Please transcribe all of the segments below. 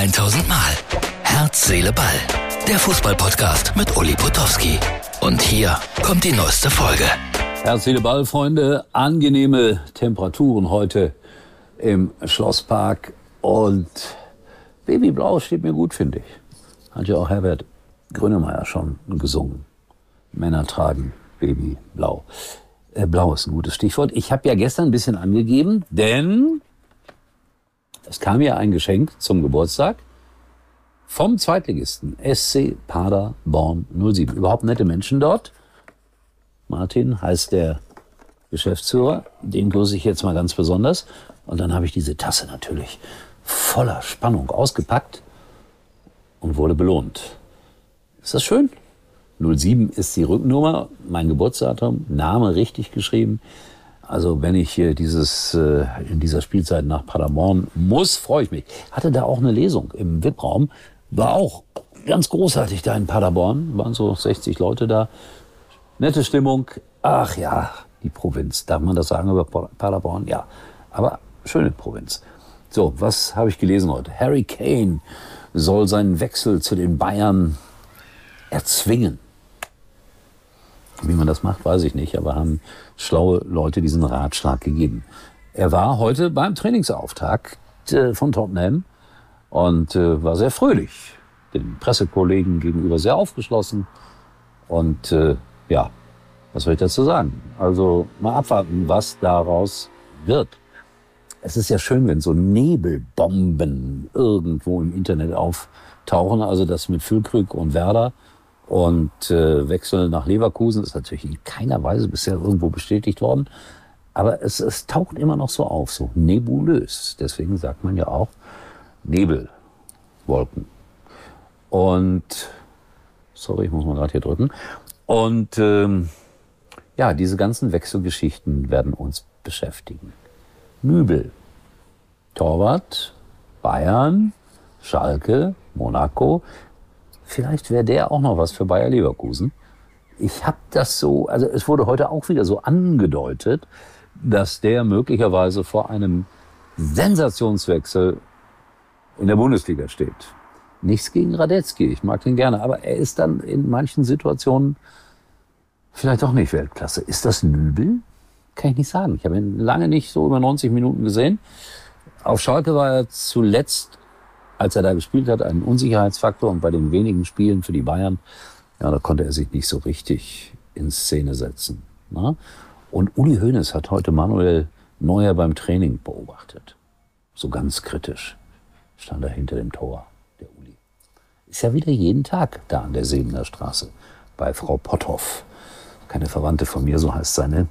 1000 Mal. Herz, Seele, Ball. Der Fußballpodcast mit Uli Potowski. Und hier kommt die neueste Folge. Herz, Seele, Ball, Freunde. Angenehme Temperaturen heute im Schlosspark. Und Babyblau steht mir gut, finde ich. Hat ja auch Herbert Grönemeyer schon gesungen. Männer tragen Babyblau. Äh, Blau ist ein gutes Stichwort. Ich habe ja gestern ein bisschen angegeben, denn es kam ja ein Geschenk zum Geburtstag vom Zweitligisten SC Paderborn 07. Überhaupt nette Menschen dort. Martin heißt der Geschäftsführer. Den grüße ich jetzt mal ganz besonders. Und dann habe ich diese Tasse natürlich voller Spannung ausgepackt und wurde belohnt. Ist das schön? 07 ist die Rückennummer, mein Geburtsdatum, Name richtig geschrieben. Also wenn ich hier dieses äh, in dieser Spielzeit nach Paderborn muss, freue ich mich. Hatte da auch eine Lesung im VIP-Raum, war auch ganz großartig da in Paderborn, waren so 60 Leute da. Nette Stimmung. Ach ja, die Provinz. Darf man das sagen über Paderborn? Ja, aber schöne Provinz. So, was habe ich gelesen heute? Harry Kane soll seinen Wechsel zu den Bayern erzwingen. Wie man das macht, weiß ich nicht, aber haben schlaue Leute diesen Ratschlag gegeben. Er war heute beim Trainingsauftakt äh, von Tottenham und äh, war sehr fröhlich, den Pressekollegen gegenüber sehr aufgeschlossen. Und äh, ja, was soll ich dazu sagen? Also mal abwarten, was daraus wird. Es ist ja schön, wenn so Nebelbomben irgendwo im Internet auftauchen, also das mit Füllkrug und Werder und äh, Wechsel nach Leverkusen ist natürlich in keiner Weise bisher irgendwo bestätigt worden. Aber es, es taucht immer noch so auf, so nebulös. Deswegen sagt man ja auch Nebelwolken. Und, sorry, ich muss mal gerade hier drücken. Und ähm, ja, diese ganzen Wechselgeschichten werden uns beschäftigen. Nübel, Torwart, Bayern, Schalke, Monaco, vielleicht wäre der auch noch was für Bayer Leverkusen. Ich habe das so, also es wurde heute auch wieder so angedeutet, dass der möglicherweise vor einem Sensationswechsel in der Bundesliga steht. Nichts gegen Radetzky, ich mag den gerne, aber er ist dann in manchen Situationen vielleicht auch nicht Weltklasse. Ist das Nübel? Kann ich nicht sagen. Ich habe ihn lange nicht so über 90 Minuten gesehen. Auf Schalke war er zuletzt als er da gespielt hat, ein Unsicherheitsfaktor und bei den wenigen Spielen für die Bayern, ja, da konnte er sich nicht so richtig in Szene setzen. Na? Ne? Und Uli Hoeneß hat heute Manuel Neuer beim Training beobachtet. So ganz kritisch stand er hinter dem Tor, der Uli. Ist ja wieder jeden Tag da an der Sebener Straße bei Frau Potthoff. Keine Verwandte von mir, so heißt seine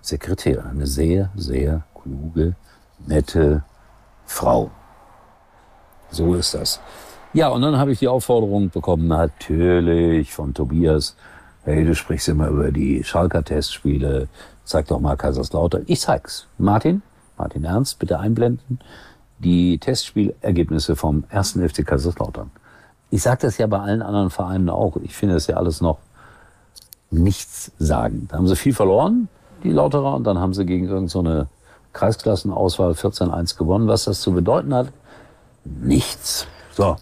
Sekretärin. Eine sehr, sehr kluge, nette Frau. So ist das. Ja, und dann habe ich die Aufforderung bekommen, natürlich von Tobias, hey, du sprichst immer über die Schalker Testspiele, zeig doch mal Kaiserslautern. Ich zeig's. Martin, Martin Ernst, bitte einblenden, die Testspielergebnisse vom ersten FC Kaiserslautern. Ich sage das ja bei allen anderen Vereinen auch. Ich finde das ja alles noch nichts sagen. Da haben sie viel verloren, die Lauterer, und dann haben sie gegen irgendeine so Kreisklassenauswahl 14-1 gewonnen. Was das zu bedeuten hat, nichts. So.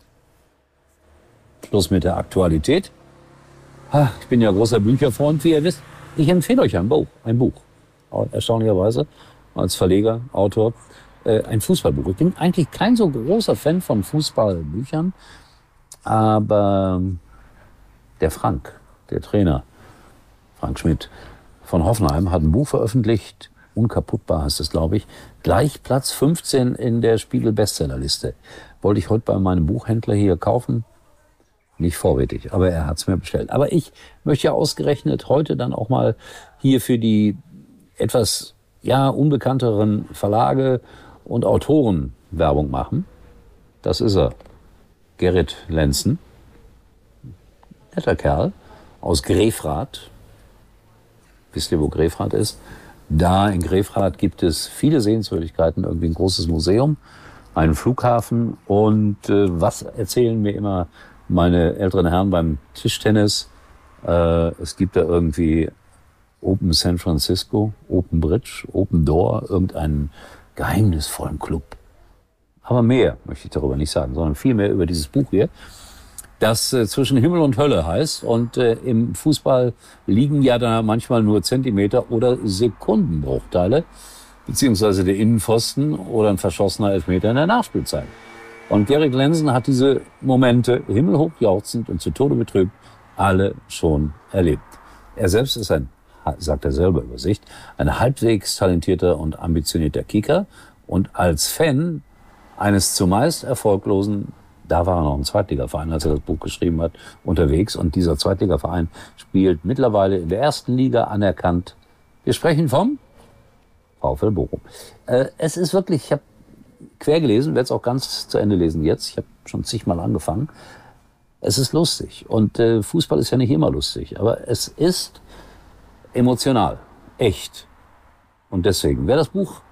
Schluss mit der Aktualität. Ich bin ja großer Bücherfreund, wie ihr wisst. Ich empfehle euch ein Buch. Ein Buch. Erstaunlicherweise als Verleger, Autor. Äh, ein Fußballbuch. Ich bin eigentlich kein so großer Fan von Fußballbüchern. Aber der Frank, der Trainer, Frank Schmidt von Hoffenheim, hat ein Buch veröffentlicht. Unkaputtbar heißt es, glaube ich gleich Platz 15 in der Spiegel Bestsellerliste. Wollte ich heute bei meinem Buchhändler hier kaufen. Nicht vorrätig, aber er hat es mir bestellt. Aber ich möchte ja ausgerechnet heute dann auch mal hier für die etwas ja unbekannteren Verlage und Autoren Werbung machen. Das ist er. Gerrit Lenzen. Netter Kerl aus Grefrath. Wisst ihr, wo Grefrath ist? Da in Grefrath gibt es viele Sehenswürdigkeiten, irgendwie ein großes Museum, einen Flughafen und äh, was erzählen mir immer meine älteren Herren beim Tischtennis? Äh, es gibt da irgendwie Open San Francisco, Open Bridge, Open Door, irgendeinen geheimnisvollen Club. Aber mehr möchte ich darüber nicht sagen, sondern vielmehr über dieses Buch hier, das äh, zwischen Himmel und Hölle heißt. Und äh, im Fußball liegen ja da manchmal nur Zentimeter oder Sekundenbruchteile, beziehungsweise der Innenpfosten oder ein verschossener Elfmeter in der Nachspielzeit. Und Gerrit Lensen hat diese Momente himmelhoch jauchzend und zu Tode betrübt alle schon erlebt. Er selbst ist ein, sagt er selber über sich, ein halbwegs talentierter und ambitionierter Kicker und als Fan eines zumeist erfolglosen, da war er noch ein Zweitligaverein, als er das Buch geschrieben hat, unterwegs. Und dieser Zweitligaverein spielt mittlerweile in der ersten Liga anerkannt. Wir sprechen vom VfL Bochum. Äh, es ist wirklich, ich habe quer gelesen, werde es auch ganz zu Ende lesen jetzt. Ich habe schon zigmal angefangen. Es ist lustig. Und äh, Fußball ist ja nicht immer lustig, aber es ist emotional, echt. Und deswegen, wer das Buch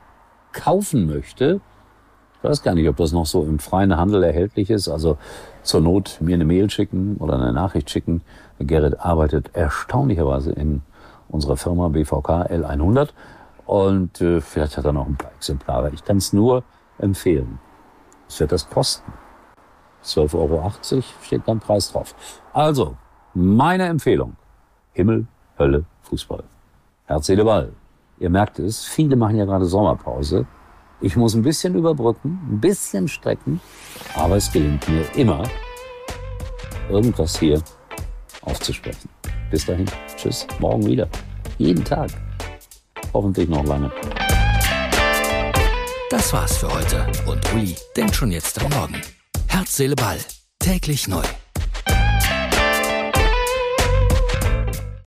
kaufen möchte, ich weiß gar nicht, ob das noch so im freien Handel erhältlich ist. Also zur Not mir eine Mail schicken oder eine Nachricht schicken. Gerrit arbeitet erstaunlicherweise in unserer Firma BVK L100 und äh, vielleicht hat er noch ein paar Exemplare. Ich kann es nur empfehlen. Was wird das kosten? 12,80 Euro steht dann Preis drauf. Also, meine Empfehlung. Himmel, Hölle, Fußball. Herz, Seele, Ball. Ihr merkt es, viele machen ja gerade Sommerpause. Ich muss ein bisschen überbrücken, ein bisschen strecken, aber es gelingt mir immer, irgendwas hier aufzusprechen. Bis dahin, tschüss, morgen wieder. Jeden Tag. Hoffentlich noch lange. Das war's für heute und Uli denkt schon jetzt am Morgen. Herz, Seele, Ball. Täglich neu.